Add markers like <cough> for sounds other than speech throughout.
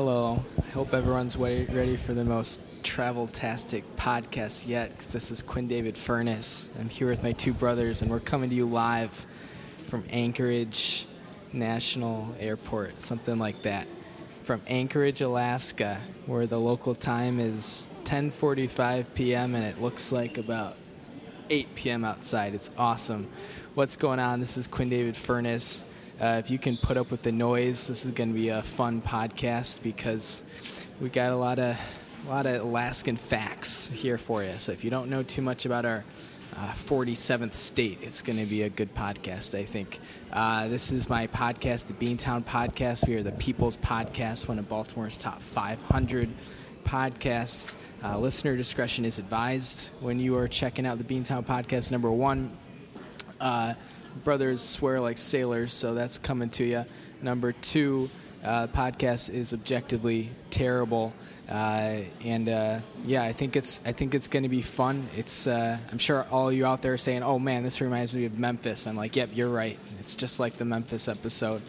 Hello. I hope everyone's ready for the most travel-tastic podcast yet because this is Quinn David Furness. I'm here with my two brothers, and we're coming to you live from Anchorage National Airport, something like that. From Anchorage, Alaska, where the local time is 10:45 p.m. and it looks like about 8 p.m. outside. It's awesome. What's going on? This is Quinn David Furness. Uh, if you can put up with the noise, this is going to be a fun podcast because we got a lot of a lot of Alaskan facts here for you. So if you don't know too much about our uh, 47th state, it's going to be a good podcast, I think. Uh, this is my podcast, the Beantown Podcast. We are the People's Podcast, one of Baltimore's top 500 podcasts. Uh, listener discretion is advised when you are checking out the Beantown Podcast. Number one, uh, brothers swear like sailors, so that's coming to you. Number two, uh, podcast is objectively terrible. Uh, and uh, yeah, I think it's I think it's going to be fun. It's uh, I'm sure all you out there are saying, "Oh man, this reminds me of Memphis." I'm like, "Yep, you're right. It's just like the Memphis episode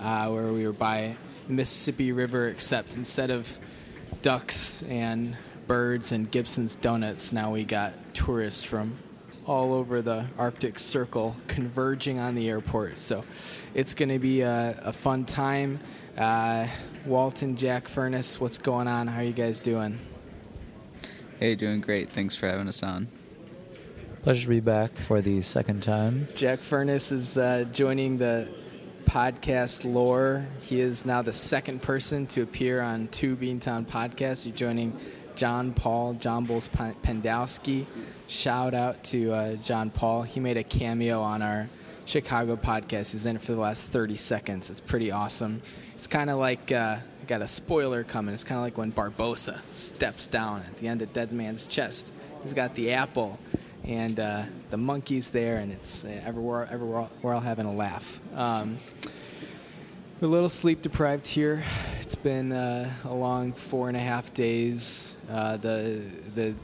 uh, where we were by the Mississippi River, except instead of ducks and birds and Gibson's donuts, now we got tourists from all over the Arctic Circle converging on the airport. So it's going to be a, a, fun time. Uh, Walton, Jack Furness, what's going on? How are you guys doing? Hey, doing great. Thanks for having us on. Pleasure to be back for the second time. Jack Furness is uh, joining the podcast lore. He is now the second person to appear on two Beantown podcasts. You're joining John Paul, John Bowles Pendowski. Shout out to uh, John Paul. He made a cameo on our Chicago podcast. He's in it for the last 30 seconds. It's pretty awesome. It's kind of like, uh, I got a spoiler coming. It's kind of like when Barbossa steps down at the end of Dead Man's chest. He's got the apple and uh, the monkey's there, and it's uh, everywhere, everywhere, we're all having a laugh. Um, a little sleep deprived here. It's been uh, a long four and a half days. Uh, the the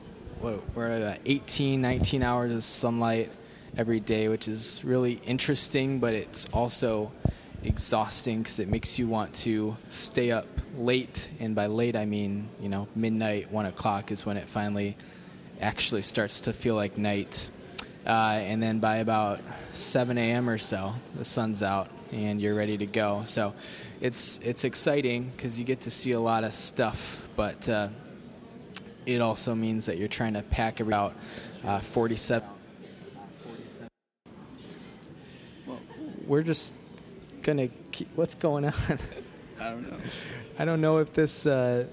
what, we're at 18, 19 hours of sunlight every day, which is really interesting, but it's also exhausting because it makes you want to stay up late. And by late, I mean, you know, midnight, one o'clock is when it finally actually starts to feel like night. Uh, and then by about 7 a.m. or so, the sun's out and you're ready to go. So it's it's exciting because you get to see a lot of stuff, but uh, it also means that you're trying to pack about uh, 47. Well, we're just gonna keep. What's going on? <laughs> I don't know. I don't know if this uh,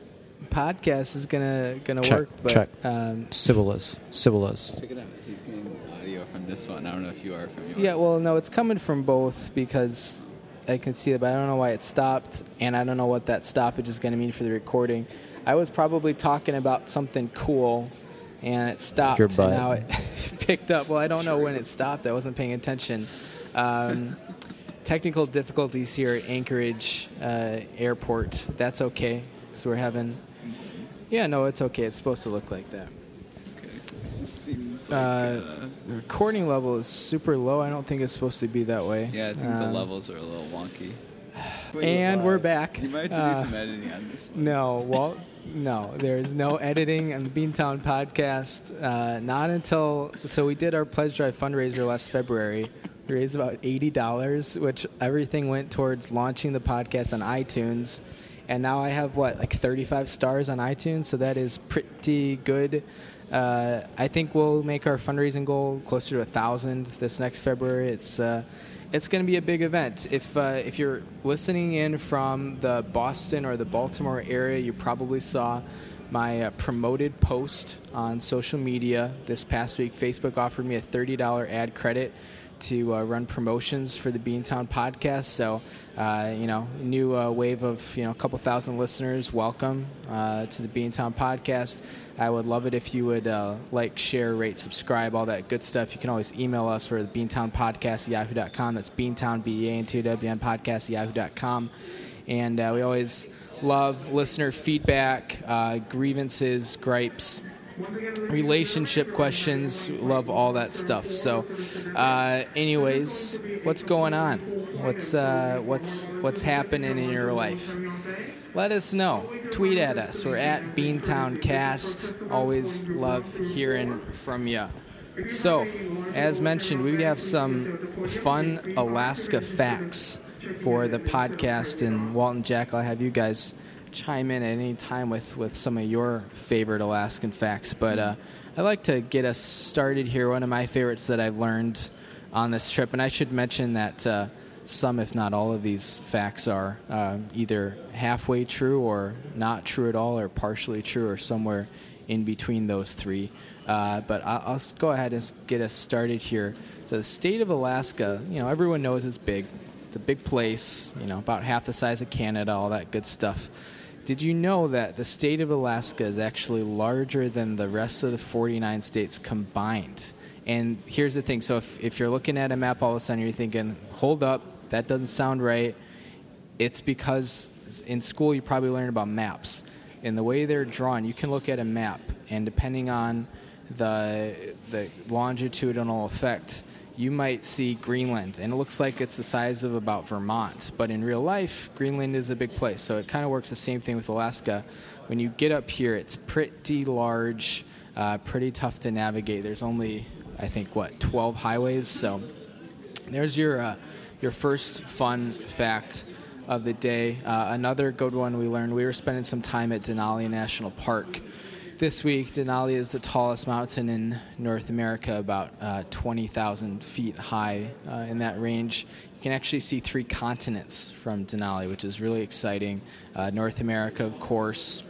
podcast is gonna gonna check, work. But, check. Um, Sibylus. Sibylus. Check it out. He's getting audio from this one. I don't know if you are from yours. Yeah. Well, no, it's coming from both because I can see it, but I don't know why it stopped, and I don't know what that stoppage is going to mean for the recording. I was probably talking about something cool, and it stopped. Your butt. And now it <laughs> picked up. Well, I don't know when it stopped. I wasn't paying attention. Um, <laughs> technical difficulties here at Anchorage uh, Airport. That's okay. So we're having. Yeah, no, it's okay. It's supposed to look like that. Seems Uh, like, uh, The recording level is super low. I don't think it's supposed to be that way. yeah, I think the Um, levels are a little wonky. <sighs> And we're back. You might have to Uh, do some editing on this one. No, <laughs> well, no, there's no editing on the Beantown podcast. Uh, not until so we did our pledge drive fundraiser last February. We raised about eighty dollars, which everything went towards launching the podcast on iTunes. And now I have what like 35 stars on iTunes, so that is pretty good. Uh, I think we'll make our fundraising goal closer to a thousand this next February. It's uh, it's going to be a big event. If uh, if you're listening in from the Boston or the Baltimore area, you probably saw my uh, promoted post on social media this past week. Facebook offered me a thirty dollar ad credit to uh, run promotions for the Beantown podcast. So, uh, you know, new uh, wave of you know a couple thousand listeners. Welcome uh, to the Beantown podcast. I would love it if you would uh, like, share, rate, subscribe, all that good stuff. You can always email us for the Beantown Podcast at yahoo.com. That's Beantown, B E A N T W N podcast yahoo.com. And uh, we always love listener feedback, grievances, gripes, relationship questions. Love all that stuff. So, uh, anyways, what's going on? What's uh, what's what's happening in your life? Let us know. Tweet at us. We're at BeantownCast. Always love hearing from you. So, as mentioned, we have some fun Alaska facts for the podcast, and Walton Jack, I'll have you guys chime in at any time with, with some of your favorite Alaskan facts. But uh, I'd like to get us started here. One of my favorites that I've learned on this trip, and I should mention that uh, some, if not all, of these facts are uh, either halfway true or not true at all, or partially true, or somewhere in between those three. Uh, but I'll, I'll go ahead and get us started here. So the state of Alaska, you know, everyone knows it's big. It's a big place, you know, about half the size of Canada, all that good stuff. Did you know that the state of Alaska is actually larger than the rest of the 49 states combined? And here's the thing so if, if you're looking at a map all of a sudden you're thinking, hold up, that doesn't sound right, it's because in school you probably learned about maps. And the way they're drawn, you can look at a map, and depending on the, the longitudinal effect, you might see Greenland, and it looks like it's the size of about Vermont. But in real life, Greenland is a big place. So it kind of works the same thing with Alaska. When you get up here, it's pretty large, uh, pretty tough to navigate. There's only, I think, what, 12 highways. So there's your, uh, your first fun fact of the day. Uh, another good one we learned we were spending some time at Denali National Park this week, Denali is the tallest mountain in North America, about uh, 20,000 feet high uh, in that range. You can actually see three continents from Denali, which is really exciting. Uh, North America, of course,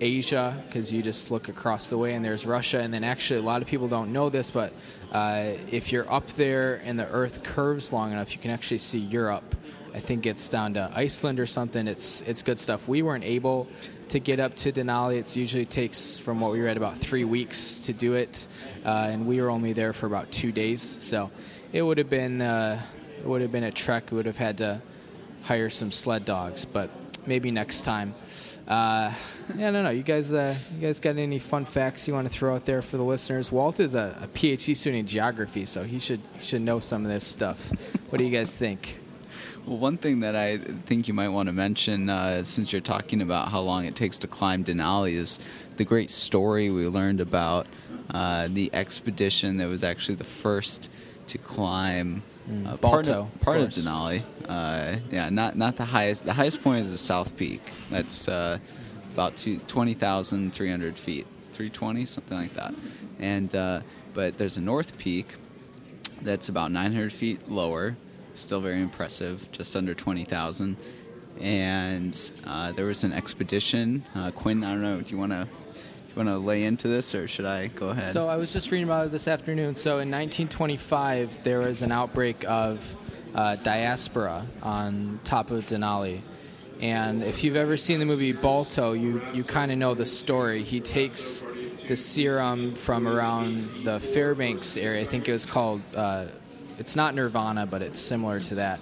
Asia, because you just look across the way and there's Russia. And then, actually, a lot of people don't know this, but uh, if you're up there and the Earth curves long enough, you can actually see Europe. I think it's down to Iceland or something. It's it's good stuff. We weren't able to get up to Denali. It usually takes, from what we read, about three weeks to do it, uh, and we were only there for about two days. So it would have been uh, it would have been a trek. We would have had to hire some sled dogs, but maybe next time. Uh, yeah, no, no. You guys, uh, you guys got any fun facts you want to throw out there for the listeners? Walt is a, a PhD student in geography, so he should he should know some of this stuff. What do you guys think? Well, one thing that I think you might want to mention, uh, since you're talking about how long it takes to climb Denali, is the great story we learned about uh, the expedition that was actually the first to climb Mm, uh, Balto, part of, part of of. Denali. Uh, yeah, not not the highest. The highest point is the South Peak. That's uh, about two, 20,300 feet, 320, something like that. And uh, but there's a North Peak that's about 900 feet lower, still very impressive, just under 20,000. And uh, there was an expedition. Uh, Quinn, I don't know. Do you want to you want to lay into this, or should I go ahead? So I was just reading about it this afternoon. So in 1925, there was an outbreak of uh, diaspora on top of Denali. And if you've ever seen the movie Balto, you, you kind of know the story. He takes the serum from around the Fairbanks area. I think it was called, uh, it's not Nirvana, but it's similar to that.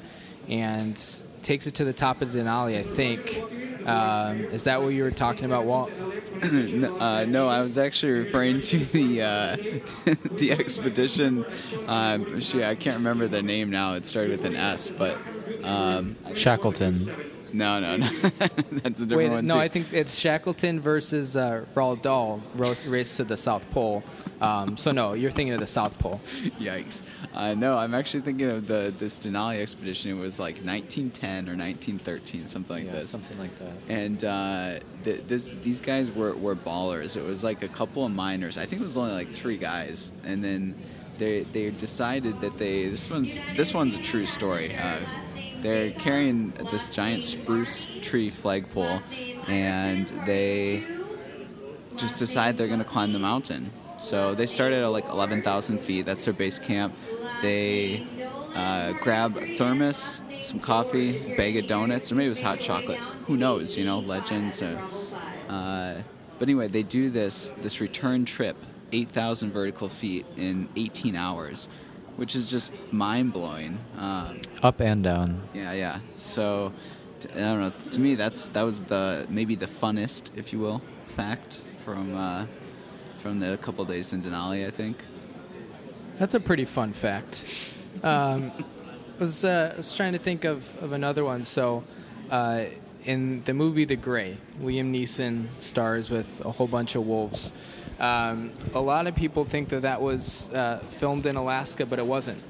And takes it to the top of Denali, I think. Um, is that what you were talking about, Walt? <coughs> no, uh, no, I was actually referring to the uh, <laughs> the expedition. Um, she, I can't remember the name now. It started with an S, but um, Shackleton. No, no, no. <laughs> That's a different Wait, one no, too. I think it's Shackleton versus uh, Roald Dahl, race, race to the South Pole. Um, so no, you're thinking of the South Pole. <laughs> Yikes! Uh, no, I'm actually thinking of the this Denali expedition. It was like 1910 or 1913, something like this. something like that. and uh, th- this these guys were, were ballers. It was like a couple of miners. I think it was only like three guys, and then they they decided that they this one's this one's a true story. Uh, they're carrying this giant spruce tree flagpole, and they just decide they're going to climb the mountain. So they start at like 11,000 feet. That's their base camp. They uh, grab a thermos, some coffee, bag of donuts, or maybe it was hot chocolate. Who knows? You know, legends. Or, uh, but anyway, they do this this return trip, 8,000 vertical feet in 18 hours, which is just mind blowing. Um, Up and down. yeah, yeah. So t- I don't know. To me, that's that was the maybe the funnest, if you will, fact from uh, from the couple days in Denali. I think. That's a pretty fun fact. Um, <laughs> was uh, was trying to think of, of another one. So, uh, in the movie The Grey, Liam Neeson stars with a whole bunch of wolves. Um, a lot of people think that that was uh, filmed in Alaska, but it wasn't.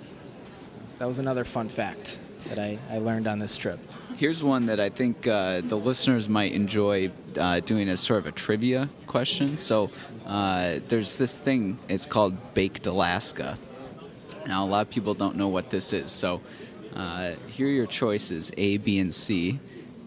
That was another fun fact that I, I learned on this trip. Here's one that I think uh, the listeners might enjoy uh, doing as sort of a trivia question. So uh, there's this thing, it's called Baked Alaska. Now, a lot of people don't know what this is. So uh, here are your choices A, B, and C.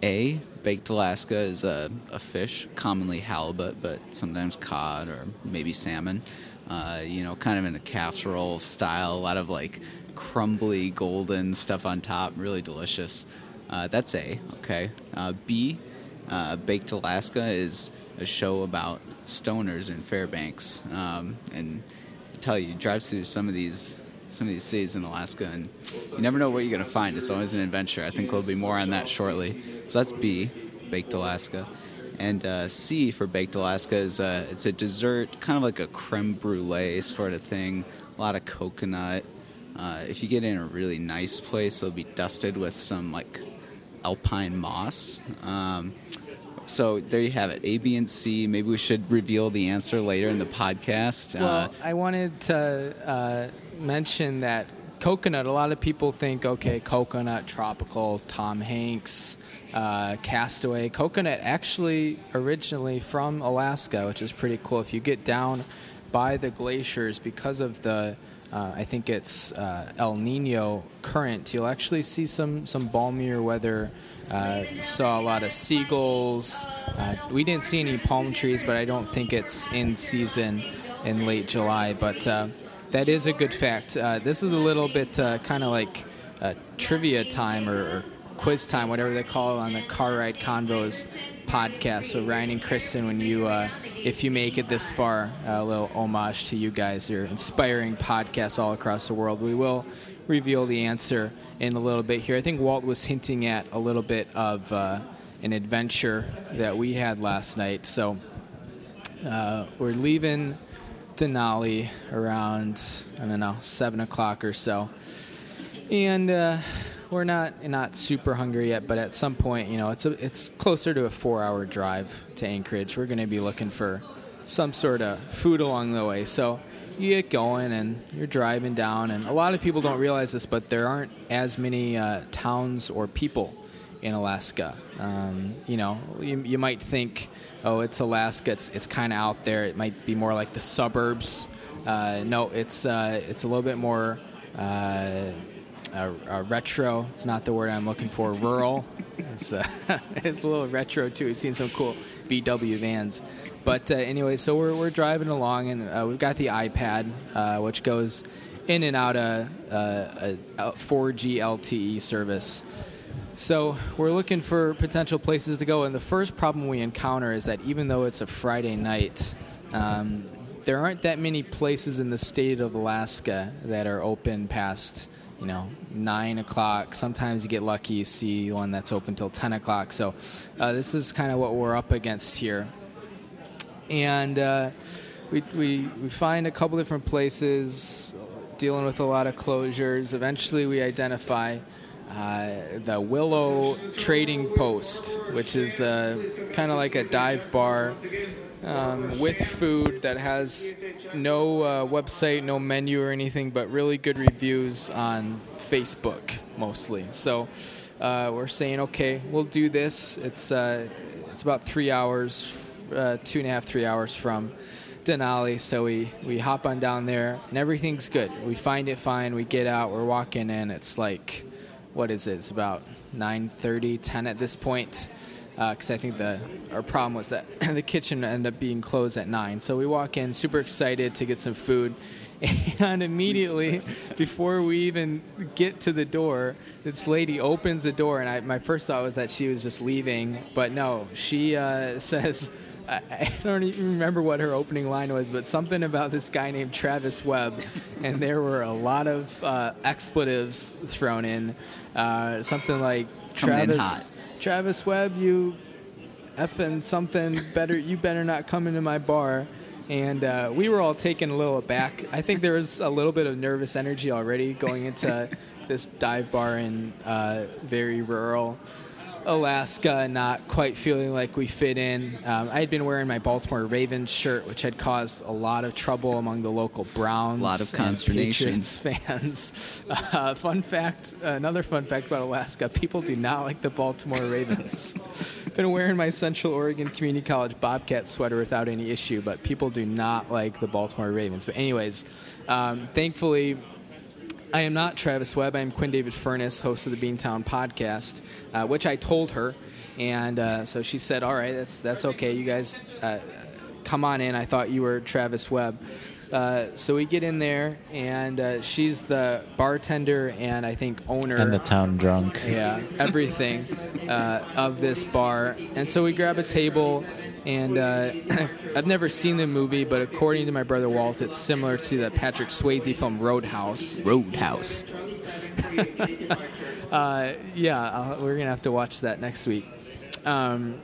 A, baked Alaska is a, a fish, commonly halibut, but sometimes cod or maybe salmon. Uh, you know, kind of in a casserole style, a lot of like crumbly golden stuff on top, really delicious. Uh, that's A, okay. Uh, B, uh, Baked Alaska is a show about stoners in Fairbanks. Um, and I tell you, drives through some of these some of these cities in Alaska, and you never know what you're going to find. It's always an adventure. I think there'll be more on that shortly. So that's B, Baked Alaska. And uh, C for Baked Alaska is uh, it's a dessert, kind of like a creme brulee sort of thing. A lot of coconut. Uh, if you get in a really nice place, it'll be dusted with some like alpine moss. Um, so there you have it. A, B, and C. Maybe we should reveal the answer later in the podcast. Well, uh, I wanted to uh, mention that coconut. A lot of people think, okay, coconut, tropical, Tom Hanks, uh, Castaway. Coconut actually originally from Alaska, which is pretty cool. If you get down by the glaciers, because of the uh, I think it's uh, El Nino current. You'll actually see some some balmier weather. Uh, saw a lot of seagulls. Uh, we didn't see any palm trees, but I don't think it's in season in late July. But uh, that is a good fact. Uh, this is a little bit kind of like trivia time or, or quiz time, whatever they call it on the Car Ride Convos podcast. So Ryan and Kristen, when you uh, if you make it this far, a little homage to you guys, your inspiring podcasts all across the world. We will reveal the answer in a little bit here. I think Walt was hinting at a little bit of uh, an adventure that we had last night. So uh, we're leaving Denali around I don't know seven o'clock or so, and uh, we're not not super hungry yet, but at some point, you know, it's a, it's closer to a four-hour drive to Anchorage. We're going to be looking for some sort of food along the way. So you get going and you're driving down, and a lot of people don't realize this, but there aren't as many uh, towns or people in Alaska. Um, you know, you, you, might think, oh, it's Alaska. It's it's kind of out there. It might be more like the suburbs. Uh, no, it's uh, it's a little bit more uh, uh, retro. It's not the word I'm looking for. Rural. <laughs> it's, uh, <laughs> it's a little retro too. We've seen some cool VW vans. But uh, anyway, so we're, we're driving along and uh, we've got the iPad, uh, which goes in and out of uh, a 4G LTE service. So we're looking for potential places to go, and the first problem we encounter is that even though it's a Friday night, um, there aren't that many places in the state of Alaska that are open past you know, nine o'clock. Sometimes you get lucky, you see one that's open till ten o'clock. So uh, this is kind of what we're up against here, and uh, we, we we find a couple different places dealing with a lot of closures. Eventually, we identify. Uh, the Willow Trading Post, which is uh, kind of like a dive bar um, with food that has no uh, website, no menu or anything, but really good reviews on Facebook mostly. So uh, we're saying, okay, we'll do this. It's it's about three hours, two and a half, three hours from Denali. So we we hop on down there, and everything's good. We find it fine. We get out. We're walking in. It's like, what is it? It's about 9:30, 10 at this point because uh, I think the our problem was that <coughs> the kitchen ended up being closed at nine. So we walk in, super excited to get some food, <laughs> and immediately <laughs> before we even get to the door, this lady opens the door, and I, my first thought was that she was just leaving, but no, she uh, <laughs> says. I don't even remember what her opening line was, but something about this guy named Travis Webb, and there were a lot of uh, expletives thrown in. Uh, something like Travis Travis Webb, you effing something better. You better not come into my bar. And uh, we were all taken a little aback. I think there was a little bit of nervous energy already going into <laughs> this dive bar in uh, very rural Alaska, not quite feeling like we fit in. Um, I had been wearing my Baltimore Ravens shirt, which had caused a lot of trouble among the local Browns, A lot of and consternation. Patriots <laughs> fans. Uh, fun fact: another fun fact about Alaska: people do not like the Baltimore Ravens. <laughs> been wearing my Central Oregon Community College Bobcat sweater without any issue, but people do not like the Baltimore Ravens. But anyways, um, thankfully. I am not Travis Webb. I am Quinn David Furness, host of the Beantown podcast, uh, which I told her, and uh, so she said, "All right, that's that's okay. You guys uh, come on in. I thought you were Travis Webb." Uh, so we get in there, and uh, she's the bartender and I think owner And the town drunk. yeah, everything uh, of this bar. And so we grab a table, and uh, <clears throat> I've never seen the movie, but according to my brother Walt, it's similar to the Patrick Swayze film Roadhouse. Roadhouse. <laughs> Uh, yeah, uh, we're gonna have to watch that next week. Um,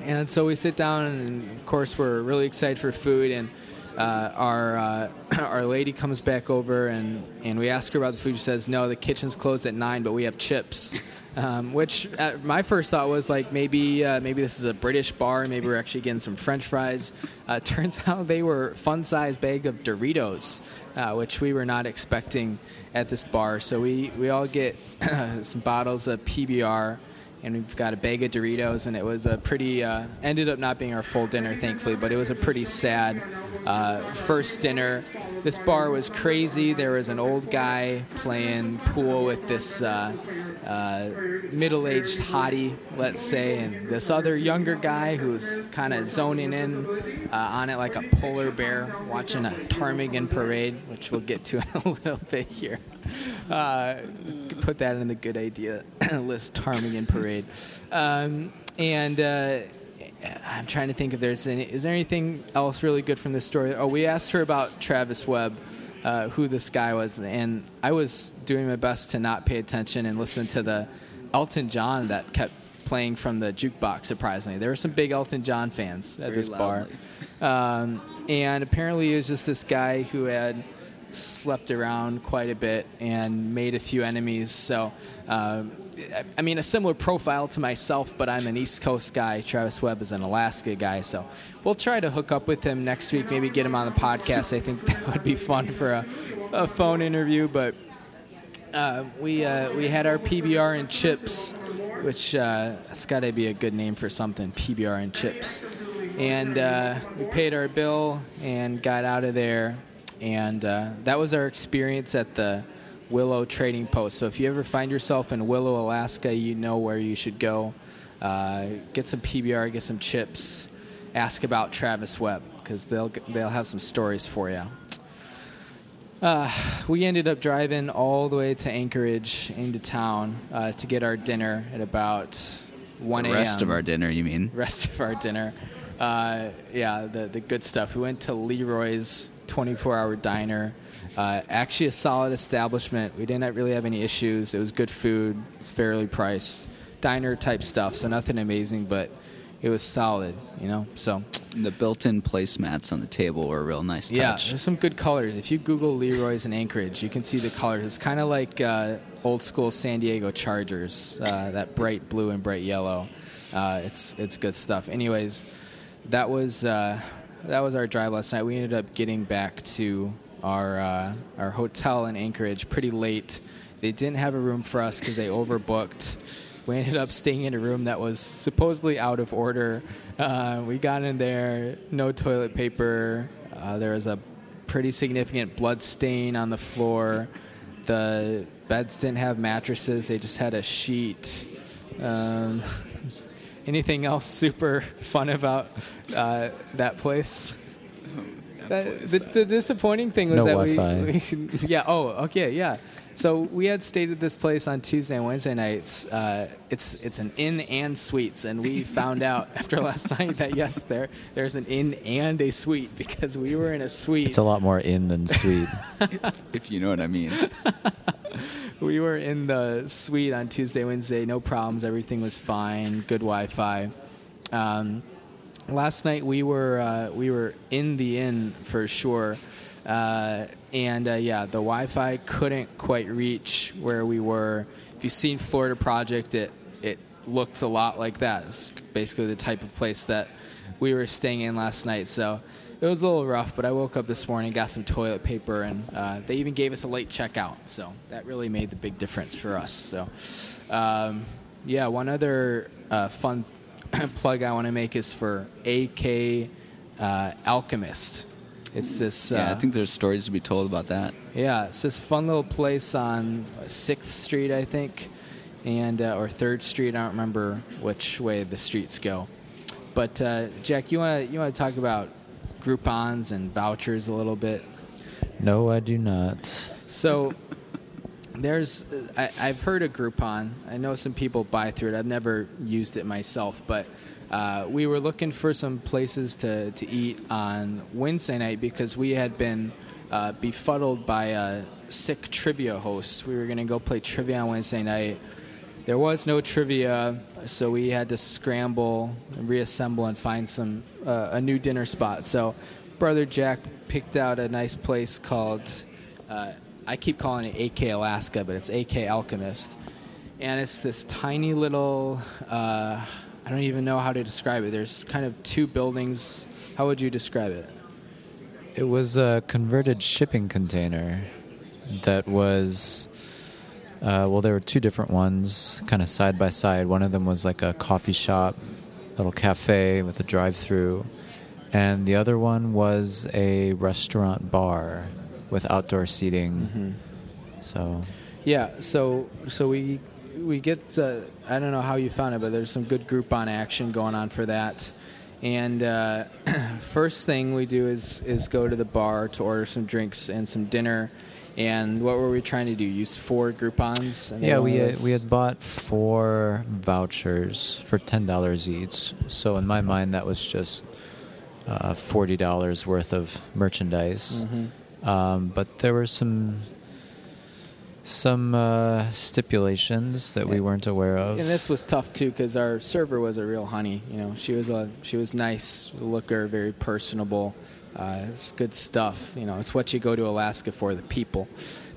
and so we sit down, and of course we're really excited for food. And uh, our uh, <clears throat> our lady comes back over, and, and we ask her about the food. She says, "No, the kitchen's closed at nine, but we have chips." Um, which my first thought was like maybe uh, maybe this is a British bar, maybe we're actually getting some French fries. Uh, <laughs> turns out they were fun sized bag of Doritos, uh, which we were not expecting at this bar. So we we all get <clears throat> some bottles of PBR and we've got a bag of Doritos, and it was a pretty. Uh, ended up not being our full dinner, thankfully, but it was a pretty sad uh, first dinner. This bar was crazy. There was an old guy playing pool with this uh, uh, middle-aged hottie, let's say, and this other younger guy who's kind of zoning in uh, on it like a polar bear, watching a ptarmigan parade, which we'll get to <laughs> in a little bit here. Uh, put that in the good idea <coughs> list, ptarmigan parade. Um, and uh, I'm trying to think if there's any. Is there anything else really good from this story? Oh, we asked her about Travis Webb, uh, who this guy was, and I was doing my best to not pay attention and listen to the Elton John that kept playing from the jukebox. Surprisingly, there were some big Elton John fans at Very this bar, um, and apparently it was just this guy who had slept around quite a bit and made a few enemies. So, um, I- mean, a similar profile to myself, but I'm an East Coast guy. Travis Webb is an Alaska guy. So, we'll try to hook up with him next week, maybe get him on the podcast. I think <laughs> that would be fun for a, a phone interview. But uh, we, uh, we had our PBR and chips, which uh, that's got to be a good name for something PBR and chips. And uh, we paid our bill and got out of there. And uh, that was our experience at the Willow Trading Post. So if you ever find yourself in Willow, Alaska, you know where you should go. Uh, get some PBR, get some chips, ask about Travis Webb because they'll they'll have some stories for you. Uh, we ended up driving all the way to Anchorage into town uh, to get our dinner at about 1 a.m. rest of our dinner, you mean? <laughs> rest of our dinner. Uh, yeah, the the good stuff. We went to Leroy's 24-hour diner. Uh, actually, a solid establishment. We didn't really have any issues. It was good food. It's fairly priced. Diner type stuff. So nothing amazing, but it was solid. You know. So The built-in placemats on the table were a real nice touch. yeah, there's some good colors. If you Google Leroy's in Anchorage, you can see the colors. It's kind of like uh, old school San Diego Chargers, uh, that bright blue and bright yellow. Uh, it's it's good stuff. Anyways, that was uh, that was our drive last night. We ended up getting back to our uh, our hotel in Anchorage pretty late. They didn't have a room for us because they overbooked. We ended up staying in a room that was supposedly out of order. Uh, we got in there, no toilet paper. Uh, there was a pretty significant blood stain on the floor. The beds didn't have mattresses; they just had a sheet. Um, <laughs> anything else super fun about uh, that place? That- the, the disappointing thing was No that we, Wi-Fi. we, <laughs> yeah. Oh, okay, yeah. So we had stayed at this place on Tuesday and Wednesday nights. Uh, it's it's an inn and suites, and we <laughs> found out after last night that yes, there there's an inn and a suite because we were in a suite. It's a lot more in than suite, <laughs> if you know what I mean. we were in the suite on Tuesday, Wednesday, no problems. Everything was fine. Good Wi-Fi. Um, last night we were uh, we were in the inn for sure, Uh, and uh, yeah, the Wi-Fi couldn't quite reach where we were. If you've seen Florida Project, it it looked a lot like that. It's basically the type of place that we were staying in last night. So it was a little rough, but I woke up this morning, got some toilet paper, and uh, they even gave us a late checkout. So that really made the big difference for us. So um, yeah, one other uh, fun <clears throat> plug I want to make is for AK uh, Alchemist. It's this. Yeah, I uh, think there's stories to be told about that. yeah, it's this fun little place on Sixth Street, I think, and uh, or Third Street. I don't remember which way the streets go. But uh, Jack, you want to you want to talk about Groupons and vouchers a little bit? No, I do not. So there's I, I've heard of Groupon. I know some people buy through it. I've never used it myself, but uh, we were looking for some places to, to eat on Wednesday night because we had been uh, befuddled by a sick trivia host. We were going to go play trivia on Wednesday night. There was no trivia, so we had to scramble, and reassemble, and find some uh, a new dinner spot. So, brother Jack picked out a nice place called uh, I keep calling it AK Alaska, but it's AK Alchemist, and it's this tiny little. Uh, I don't even know how to describe it. There's kind of two buildings. How would you describe it? It was a converted shipping container that was. Uh, well, there were two different ones, kind of side by side. One of them was like a coffee shop, little cafe with a drive-through, and the other one was a restaurant bar with outdoor seating. So Yeah, so so we we get uh, I don't know how you found it, but there's some good Groupon action going on for that. And uh, <clears throat> first thing we do is is go to the bar to order some drinks and some dinner. And what were we trying to do? Use four Groupons? And yeah, we had, we had bought four vouchers for ten dollars each. So in my mind, that was just uh, forty dollars worth of merchandise. Mhm. Um, but there were some some uh, stipulations that we weren't aware of. And this was tough too because our server was a real honey. You know, she was a she was nice looker, very personable. Uh, it's good stuff. You know, it's what you go to Alaska for, the people.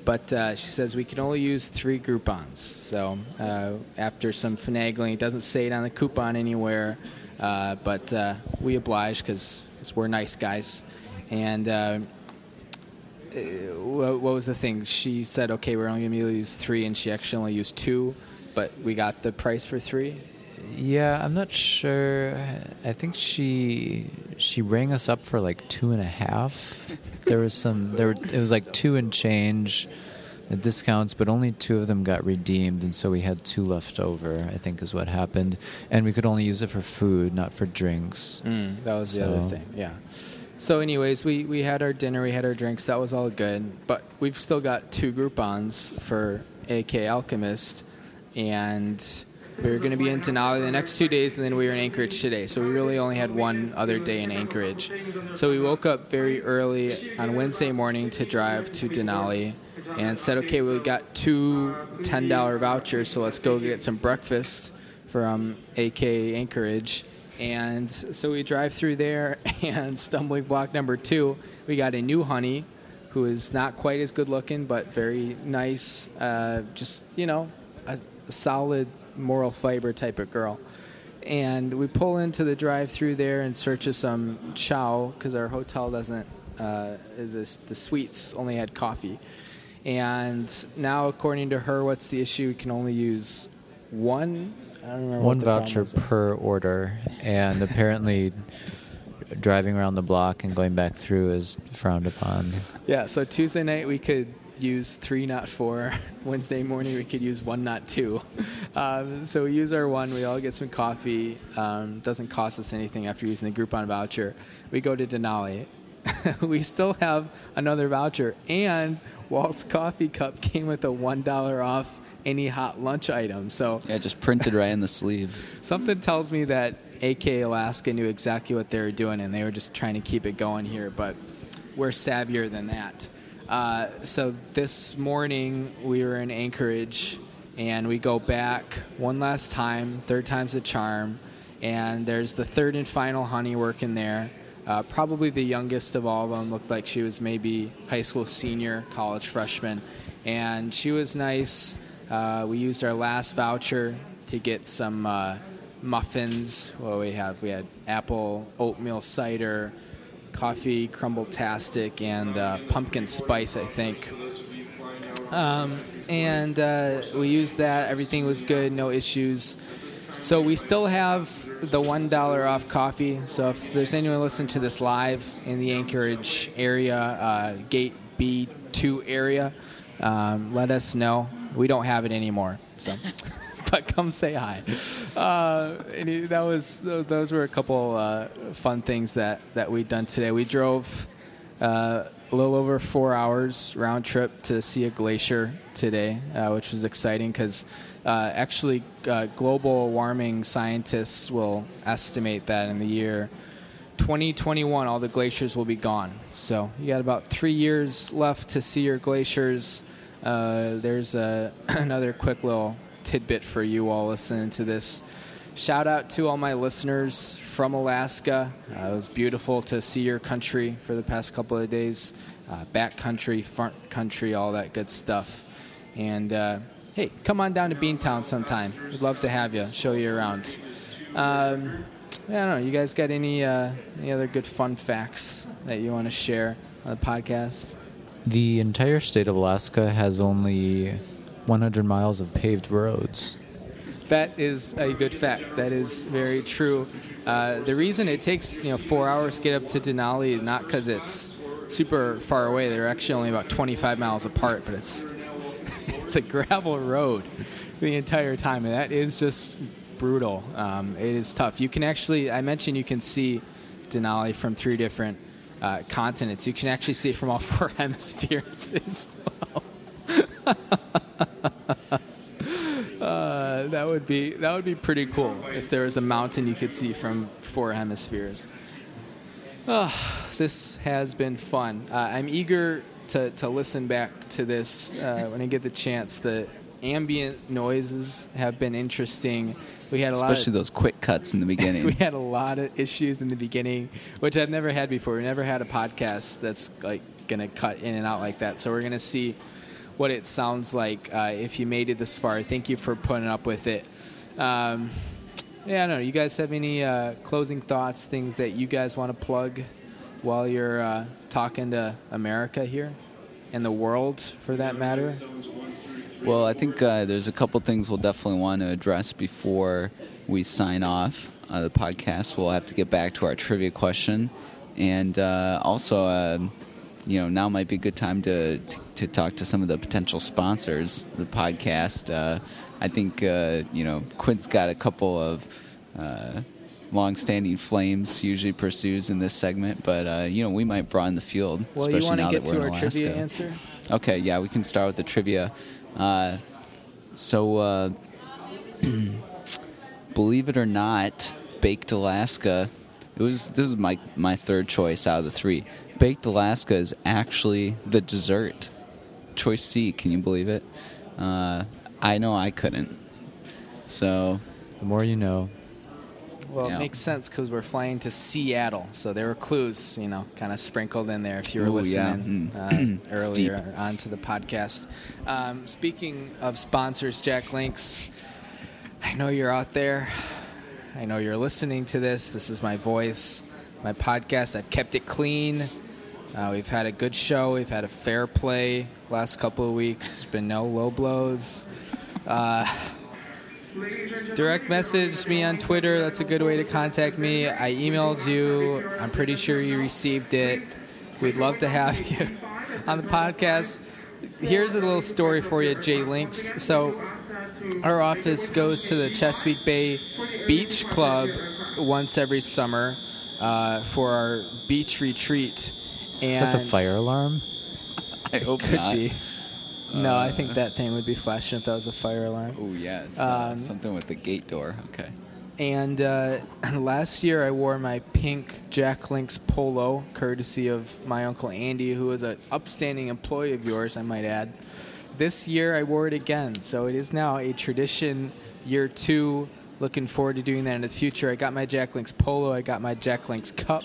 But uh, she says we can only use three Groupons. So uh, after some finagling, it doesn't say it on the coupon anywhere, uh, but uh, we oblige because we're nice guys. And what, what was the thing? She said, "Okay, we're only going to use three, and she actually only used two, but we got the price for three. yeah, I'm not sure. I think she she rang us up for like two and a half. There was some there. Were, it was like two and change. The discounts, but only two of them got redeemed, and so we had two left over. I think is what happened, and we could only use it for food, not for drinks. Mm, that was the other thing. Yeah. So, anyways, we, we had our dinner, we had our drinks. That was all good, but we've still got two Groupons for AK Alchemist, and we were going to be in Denali the next two days, and then we were in Anchorage today. So we really only had one other day in Anchorage. So we woke up very early on Wednesday morning to drive to Denali, and said, "Okay, we got two ten dollar vouchers, so let's go get some breakfast from AK Anchorage." And so we drive through there, <laughs> and stumbling block number two, we got a new honey who is not quite as good looking, but very nice. Uh, just, you know, a, solid moral fiber type of girl. And we pull into the drive through there in search of some chow because our hotel doesn't, uh, the, the suites only had coffee. And now, according to her, what's the issue? We can only use one. I don't remember One what the problem voucher per order, and apparently driving around the block and going back through is frowned upon. Yeah, so Tuesday night we could use three, not four. <laughs> Wednesday morning we could use one, not two. <laughs> Um, so we use our one. We all get some coffee. Um, doesn't cost us anything after using the Groupon voucher. We go to Denali. <laughs> we still have another voucher, and Walt's coffee cup came with a one dollar off any hot lunch item. So Yeah, just printed right in the sleeve. <laughs> Something tells me that AK Alaska knew exactly what they were doing, and they were just trying to keep it going here. But we're savvier than that. Uh, so this morning we were in Anchorage, and we go back one last time. Third time's a charm, and there's the third and final honey working there. Uh, probably the youngest of all of them looked like she was maybe high school senior, college freshman, and she was nice. Uh, we used our last voucher to get some uh, muffins. What we have? We had apple oatmeal cider, coffee crumble tastic, and uh, pumpkin spice. I think. Um, and uh, we used that. Everything was good, no issues. So we still have the one dollar off coffee. So if there's anyone listening to this live in the Anchorage area, uh, Gate B two area, um, let us know. We don't have it anymore. So. <laughs> but come say hi. Uh, and that was those were a couple uh, fun things that that we'd done today. We drove uh, a little over four hours round trip to see a glacier today, uh, which was exciting because uh, actually uh, global warming scientists will estimate that in the year 2021 all the glaciers will be gone. So you got about three years left to see your glaciers. Uh, there's a, <clears throat> another quick little tidbit for you all listening to this. Shout out to all my listeners from Alaska. Uh, it was beautiful to see your country for the past couple of days. Uh, back country, front country, all that good stuff. And uh, hey, come on down to Beantown sometime. We'd love to have you, show you around. Um, I don't know. You guys got any uh, any other good fun facts that you want to share on the podcast? The entire state of Alaska has only 100 miles of paved roads. That is a good fact. That is very true. Uh, the reason it takes you know four hours to get up to Denali is not because it's super far away. They're actually only about 25 miles apart, but it's <laughs> it's a gravel road the entire time, and that is just brutal. Um, it is tough. You can actually, I mentioned, you can see Denali from three different uh, continents. You can actually see it from all <laughs> four hemispheres as well. <laughs> uh, that would be that would be pretty cool if there was a mountain you could see from four hemispheres. Oh, this has been fun. Uh, I'm eager to, to listen back to this uh, when I get the chance. The ambient noises have been interesting. We had a Especially lot of, those quick cuts in the beginning. <laughs> we had a lot of issues in the beginning, which I've never had before. We never had a podcast that's like gonna cut in and out like that. So we're gonna see what it sounds like uh, if you made it this far. Thank you for putting up with it. Um, yeah, I don't know. You guys have any uh, closing thoughts, things that you guys want to plug while you're uh, talking to America here and the world, for that matter? Well, I think uh, there's a couple things we'll definitely want to address before we sign off uh, the podcast. We'll have to get back to our trivia question, and uh, also, uh, you know, now might be a good time to, to to talk to some of the potential sponsors of the podcast. Uh, I think uh, you know Quint's got a couple of. Long-standing flames usually pursues in this segment, but you know we might broaden the field, Well, especially you want now to get that we're to in our Alaska. trivia answer? Okay, yeah, we can start with the trivia. Uh, so, uh, <clears throat> believe it or not, Baked Alaska. It was this was my my third choice out of the three. Baked Alaska is actually the dessert. Choice C. Can you believe it? Uh, I know I couldn't. So The more you know. Well, Yeah. it makes sense because we're flying to Seattle, so there were clues, you know, kind of sprinkled in there if you were Ooh, yeah. listening Mm. uh, <clears throat> earlier onto the podcast. Um, speaking of sponsors, Jack Links, I know you're out there. I know you're listening to this. This is my voice, my podcast. I've kept it clean. Uh, we've had a good show. We've had a fair play last couple of weeks. There's been no low blows. Uh, direct message me on Twitter. That's a good way to contact me. I emailed you. I'm pretty sure you received it. We'd love to have <laughs> you on the podcast. Here's a little story for you, Jay Links. So, our office goes to the Chesapeake Bay Beach Club once every summer uh, for our beach retreat. And Is that the fire alarm? I hope Could not. be. No, I think that thing would be flashing if that was a fire alarm. Oh yeah, it's uh, Um, something with the gate door. Okay. And uh, <laughs> last year I wore my pink Jack Links polo, courtesy of my uncle Andy, who is an upstanding employee of yours, I might add. This year I wore it again, so it is now a tradition. Year two, looking forward to doing that in the future. I got my Jack Links polo, I got my Jack Links cup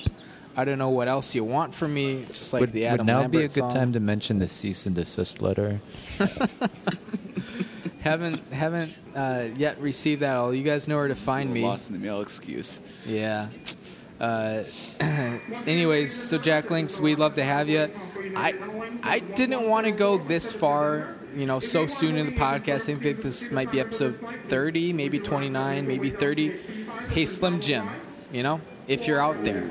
I don't know what else you want from me. Just like would, the Adam would now Lambert be a good song. time to mention the cease and desist letter? <laughs> haven't haven't uh, yet received that. All you guys know where to find me. Lost in the mail excuse. Yeah. Uh, <coughs> anyways, so Jack Links, we'd love to have you. I I didn't want to go this far, you know, so soon in the podcast. I think this might be episode 30, maybe 29, maybe 30. Hey, Slim Jim, you know, if you're out there,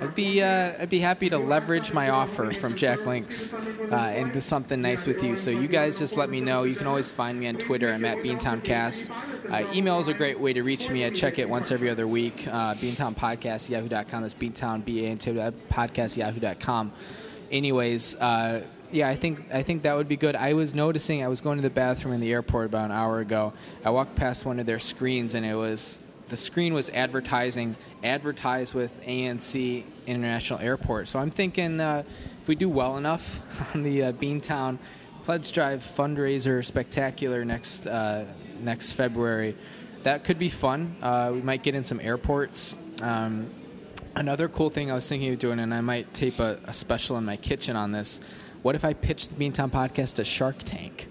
I'd be uh, I'd be happy to leverage my offer from Jack Links uh, into something nice with you. So you guys just let me know. You can always find me on Twitter. I'm at BeantownCast. Uh, email is a great way to reach me. I check it once every other week. Uh, Yahoo.com. That's Beantown B A N T Podcast Yahoo.com. Anyways. Uh, yeah, I think I think that would be good. I was noticing I was going to the bathroom in the airport about an hour ago. I walked past one of their screens and it was the screen was advertising advertised with ANC International Airport. So I'm thinking uh, if we do well enough <laughs> on the uh, Beantown Pledge Drive fundraiser spectacular next uh, next February, that could be fun. Uh, we might get in some airports. Um, another cool thing I was thinking of doing, and I might tape a, a special in my kitchen on this. What if I pitched the Beantown podcast to Shark Tank?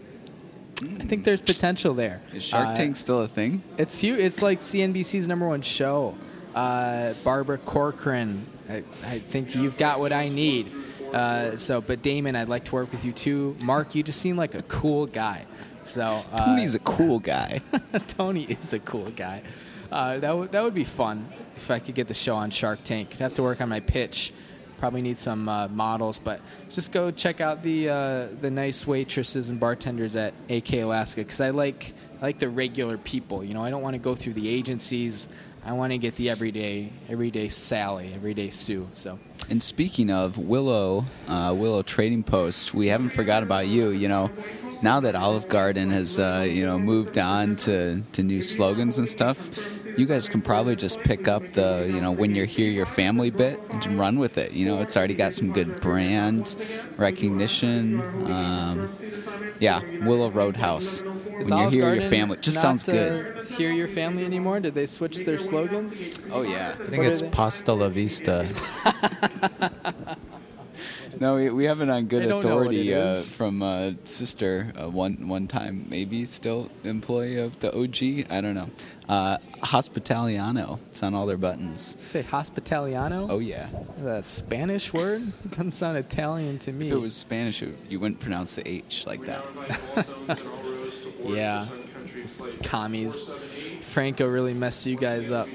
I think there's potential there. Is Shark Uh, Tank still a thing? it's huge. It's like CNBC's number one show. Uh, Barbara Corcoran. I, I think you've got what I need. Uh, so, but Daymond, I'd like to work with you too. Mark, you just seem like a cool guy. So uh, Tony's a cool guy. <laughs> Tony is a cool guy. Uh, that would that would be fun if I could get the show on Shark Tank. I'd have to work on my pitch. Probably need some uh, models, but just go check out the uh, the nice waitresses and bartenders at AK Alaska because I like I like the regular people. You know, I don't want to go through the agencies. I want to get the everyday everyday Sally, everyday Sue. So And speaking of Willow, uh, Willow Trading Post, we haven't forgot about you. You know, now that Olive Garden has uh, you know moved on to to new slogans and stuff, you guys can probably just pick up the you know when you're here your family bit and run with it. You know, it's already got some good brand recognition. Um, yeah, Willow Roadhouse. is when you hear Garden your family just sounds good. Hear your family anymore? Did they switch their slogans? Oh yeah. I think What it's pasta la vista. <laughs> <laughs> No, we, we have it on good They don't know what authority uh, from uh, sister uh, one one time, maybe still employee of the OG. I don't know. Uh, Hospitaliano. It's on all their buttons. Say hospitaliano. Oh yeah. Is that a Spanish word? <laughs> It doesn't sound Italian to me. If it was Spanish, it- you wouldn't pronounce the H like that. <laughs> yeah, commies. Franco really messed you guys up.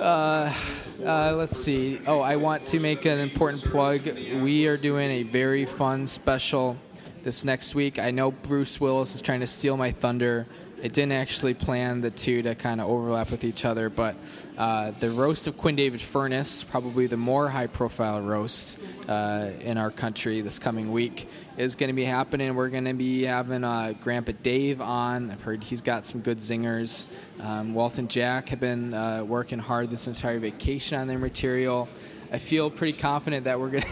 Uh, uh, let's see. Oh, I want to make an important plug. We are doing a very fun special this next week. I know Bruce Willis is trying to steal my thunder. I didn't actually plan the two to kind of overlap with each other, but uh, the roast of Quinn David Furness, probably the more high profile roast uh, in our country this coming week, is going to be happening. We're going to be having uh, Grandpa Dave on. I've heard he's got some good zingers. Um, Walt and Jack have been uh, working hard this entire vacation on their material. I feel pretty confident that we're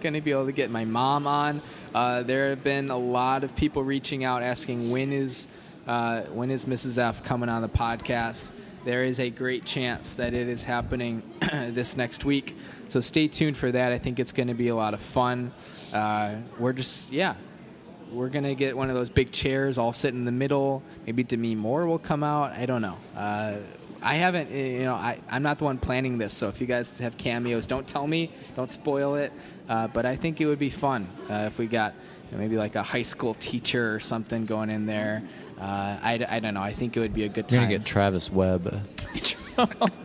going <laughs> to be able to get my mom on. Uh, there have been a lot of people reaching out asking when is uh, when is Mrs. F coming on the podcast. There is a great chance that it is happening <clears throat> this next week. So stay tuned for that. I think it's going to be a lot of fun. Uh, we're just yeah, we're gonna get one of those big chairs, all sit in the middle. Maybe Demi Moore will come out. I don't know. Uh, I haven't, you know, I, I'm not the one planning this. So if you guys have cameos, don't tell me, don't spoil it. Uh, but I think it would be fun uh, if we got you know, maybe like a high school teacher or something going in there. Uh, I, I don't know. I think it would be a good You're time. gonna get Travis Webb. <laughs>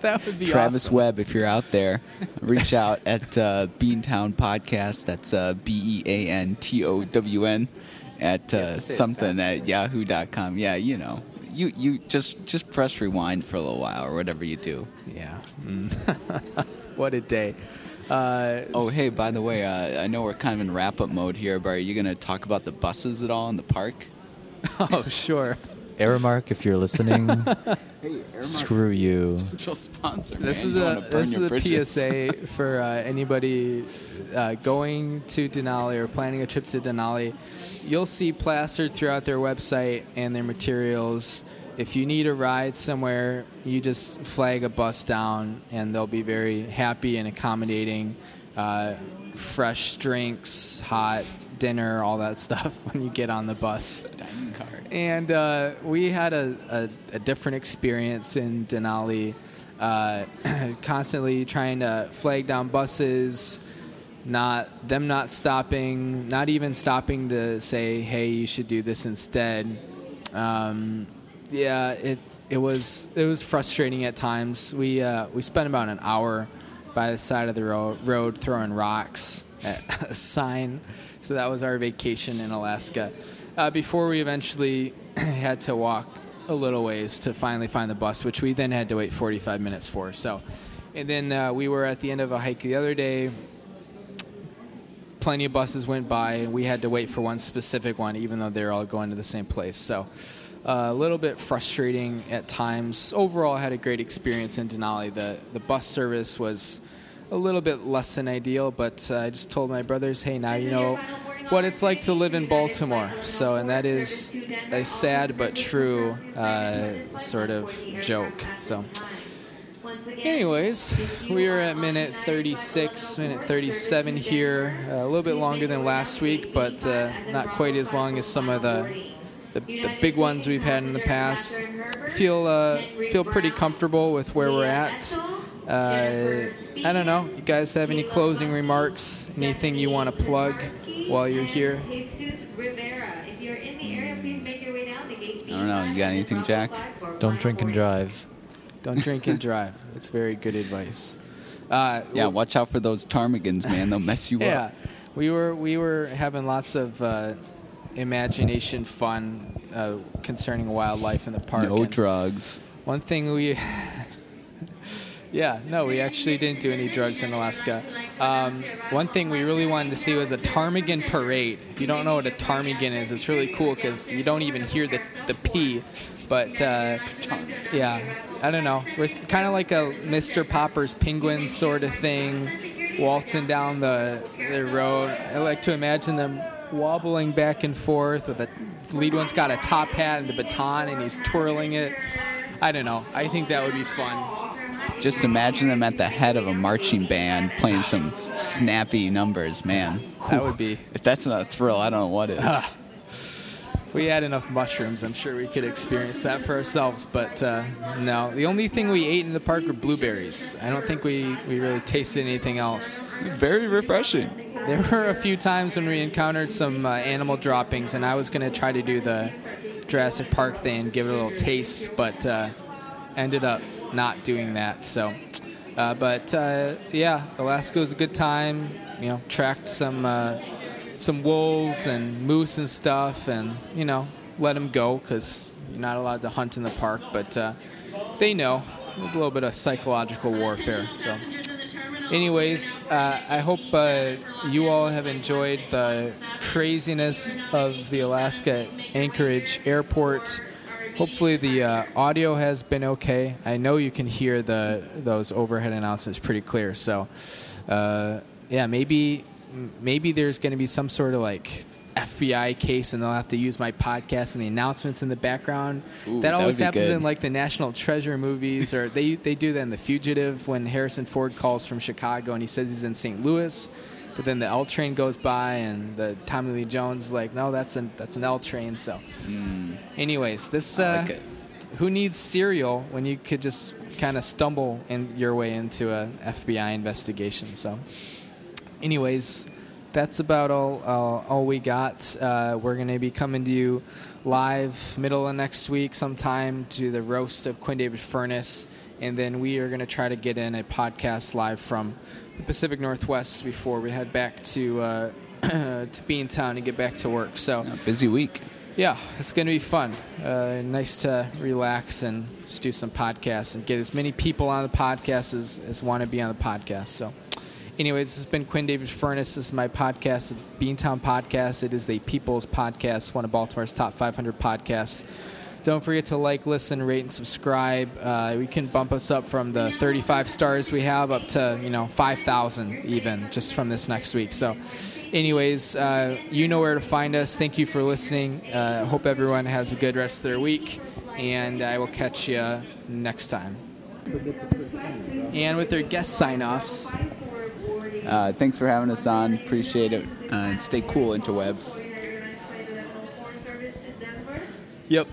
that would be Travis awesome. Webb, if you're out there, reach out at uh, Beantown Podcast. That's uh, B E A N T O W N at uh, Yeah, say it something at yahoo.com. Yeah, you know. You, you just just press rewind for a little while or whatever you do. Yeah. Mm. <laughs> what a day. Uh, Oh, hey, by the way, uh, I know we're kind of in wrap up mode here, but are you going to talk about the buses at all in the park? <laughs> oh, sure. Aramark, if you're listening, <laughs> Hey, screw you. potential sponsor. Man. This is You a this is a bridges. PSA <laughs> for uh, anybody uh, going to Denali or planning a trip to Denali. You'll see plastered throughout their website and their materials if you need a ride somewhere, you just flag a bus down, and they'll be very happy and accommodating. Uh, fresh drinks, hot dinner, all that stuff <laughs> when you get on the bus. Dining car. And uh, we had a, a, a different experience in Denali, uh, <clears throat> constantly trying to flag down buses, not them not stopping, not even stopping to say, "Hey, you should do this instead." Um, yeah, it it was it was frustrating at times. We uh, we spent about an hour by the side of the road, road throwing rocks at <laughs> a sign. So that was our vacation in Alaska. Uh, before we eventually <clears throat> had to walk a little ways to finally find the bus, which we then had to wait 45 minutes for. So, and then uh, we were at the end of a hike the other day. Plenty of buses went by. and We had to wait for one specific one, even though they're all going to the same place. So, uh, a little bit frustrating at times. Overall, I had a great experience in Denali. The the bus service was a little bit less than ideal, but uh, I just told my brothers, hey, now you know what it's like to live in Baltimore. So, and that is a sad but true uh, sort of joke. So, anyways, we are at minute 36, minute 37 here, uh, a little bit longer than last week, but uh, not quite as long as some of the the, the big ones we've had in the past. Feel uh, feel pretty comfortable with where we're at. Uh, I don't know. You guys have any closing remarks? Anything you want to plug while you're here? I don't know. You got anything, Jack? Don't drink and drive. Don't drink and drive. It's very good advice. Uh, Yeah, watch out for those ptarmigans, man. They'll mess you yeah. up. Yeah, we were we were having lots of uh, imagination fun uh, concerning wildlife in the park. No drugs. One thing we <laughs> Yeah, no, we actually didn't do any drugs in Alaska. Um, one thing we really wanted to see was a ptarmigan parade. If you don't know what a ptarmigan is, it's really cool because you don't even hear the, the P. But uh, yeah, I don't know. We're kind of like a Mr. Popper's penguin sort of thing, waltzing down the, the road. I like to imagine them wobbling back and forth with the lead one's got a top hat and a baton and he's twirling it. I don't know. I think that would be fun. Just imagine them at the head of a marching band playing some snappy numbers, man. That would be. If that's not a thrill, I don't know what is. If we had enough mushrooms, I'm sure we could experience that for ourselves. But uh, no, the only thing we ate in the park were blueberries. I don't think we, we really tasted anything else. Very refreshing. There were a few times when we encountered some uh, animal droppings, and I was going to try to do the Jurassic Park thing and give it a little taste, but uh, ended up not doing that. So, uh, but uh, yeah, Alaska was a good time. You know, tracked some uh, some wolves and moose and stuff, and you know, let them go because you're not allowed to hunt in the park. But uh, they know a little bit of psychological warfare. So, anyways, uh, I hope uh, you all have enjoyed the craziness of the Alaska Anchorage Airport. Hopefully the uh, audio has been okay. I know you can hear the those overhead announcements pretty clear. So, uh, yeah, maybe maybe there's going to be some sort of like FBI case, and they'll have to use my podcast and the announcements in the background. Ooh, that that always be happens good. in like the National Treasure movies, or they they do that in The Fugitive when Harrison Ford calls from Chicago and he says he's in St. Louis. But then the L train goes by, and the Tommy Lee Jones is like, "No, that's an that's an L train." So, anyways, this uh, like who needs cereal when you could just kind of stumble in your way into a FBI investigation? So, anyways, that's about all uh, all we got. Uh, we're gonna be coming to you live middle of next week sometime to the roast of Quinn David Furnace, and then we are gonna try to get in a podcast live from the Pacific Northwest before we head back to. Uh, <clears throat> to Beantown and get back to work. So, A busy week. yeah, it's going to be fun. Uh, nice to relax and just do some podcasts and get as many people on the podcast as, as want to be on the podcast. So, anyways, this has been Quinn David Furnace. This is my podcast, Beantown Podcast. It is a people's podcast, one of Baltimore's top 500 podcasts. Don't forget to like, listen, rate, and subscribe. Uh, we can bump us up from the 35 stars we have up to you know 5,000 even just from this next week. So, anyways, uh, you know where to find us. Thank you for listening. Uh, hope everyone has a good rest of their week, and I will catch you next time. And with their guest sign offs. Uh, thanks for having us on. Appreciate it. Uh, and stay cool, interwebs. Yep.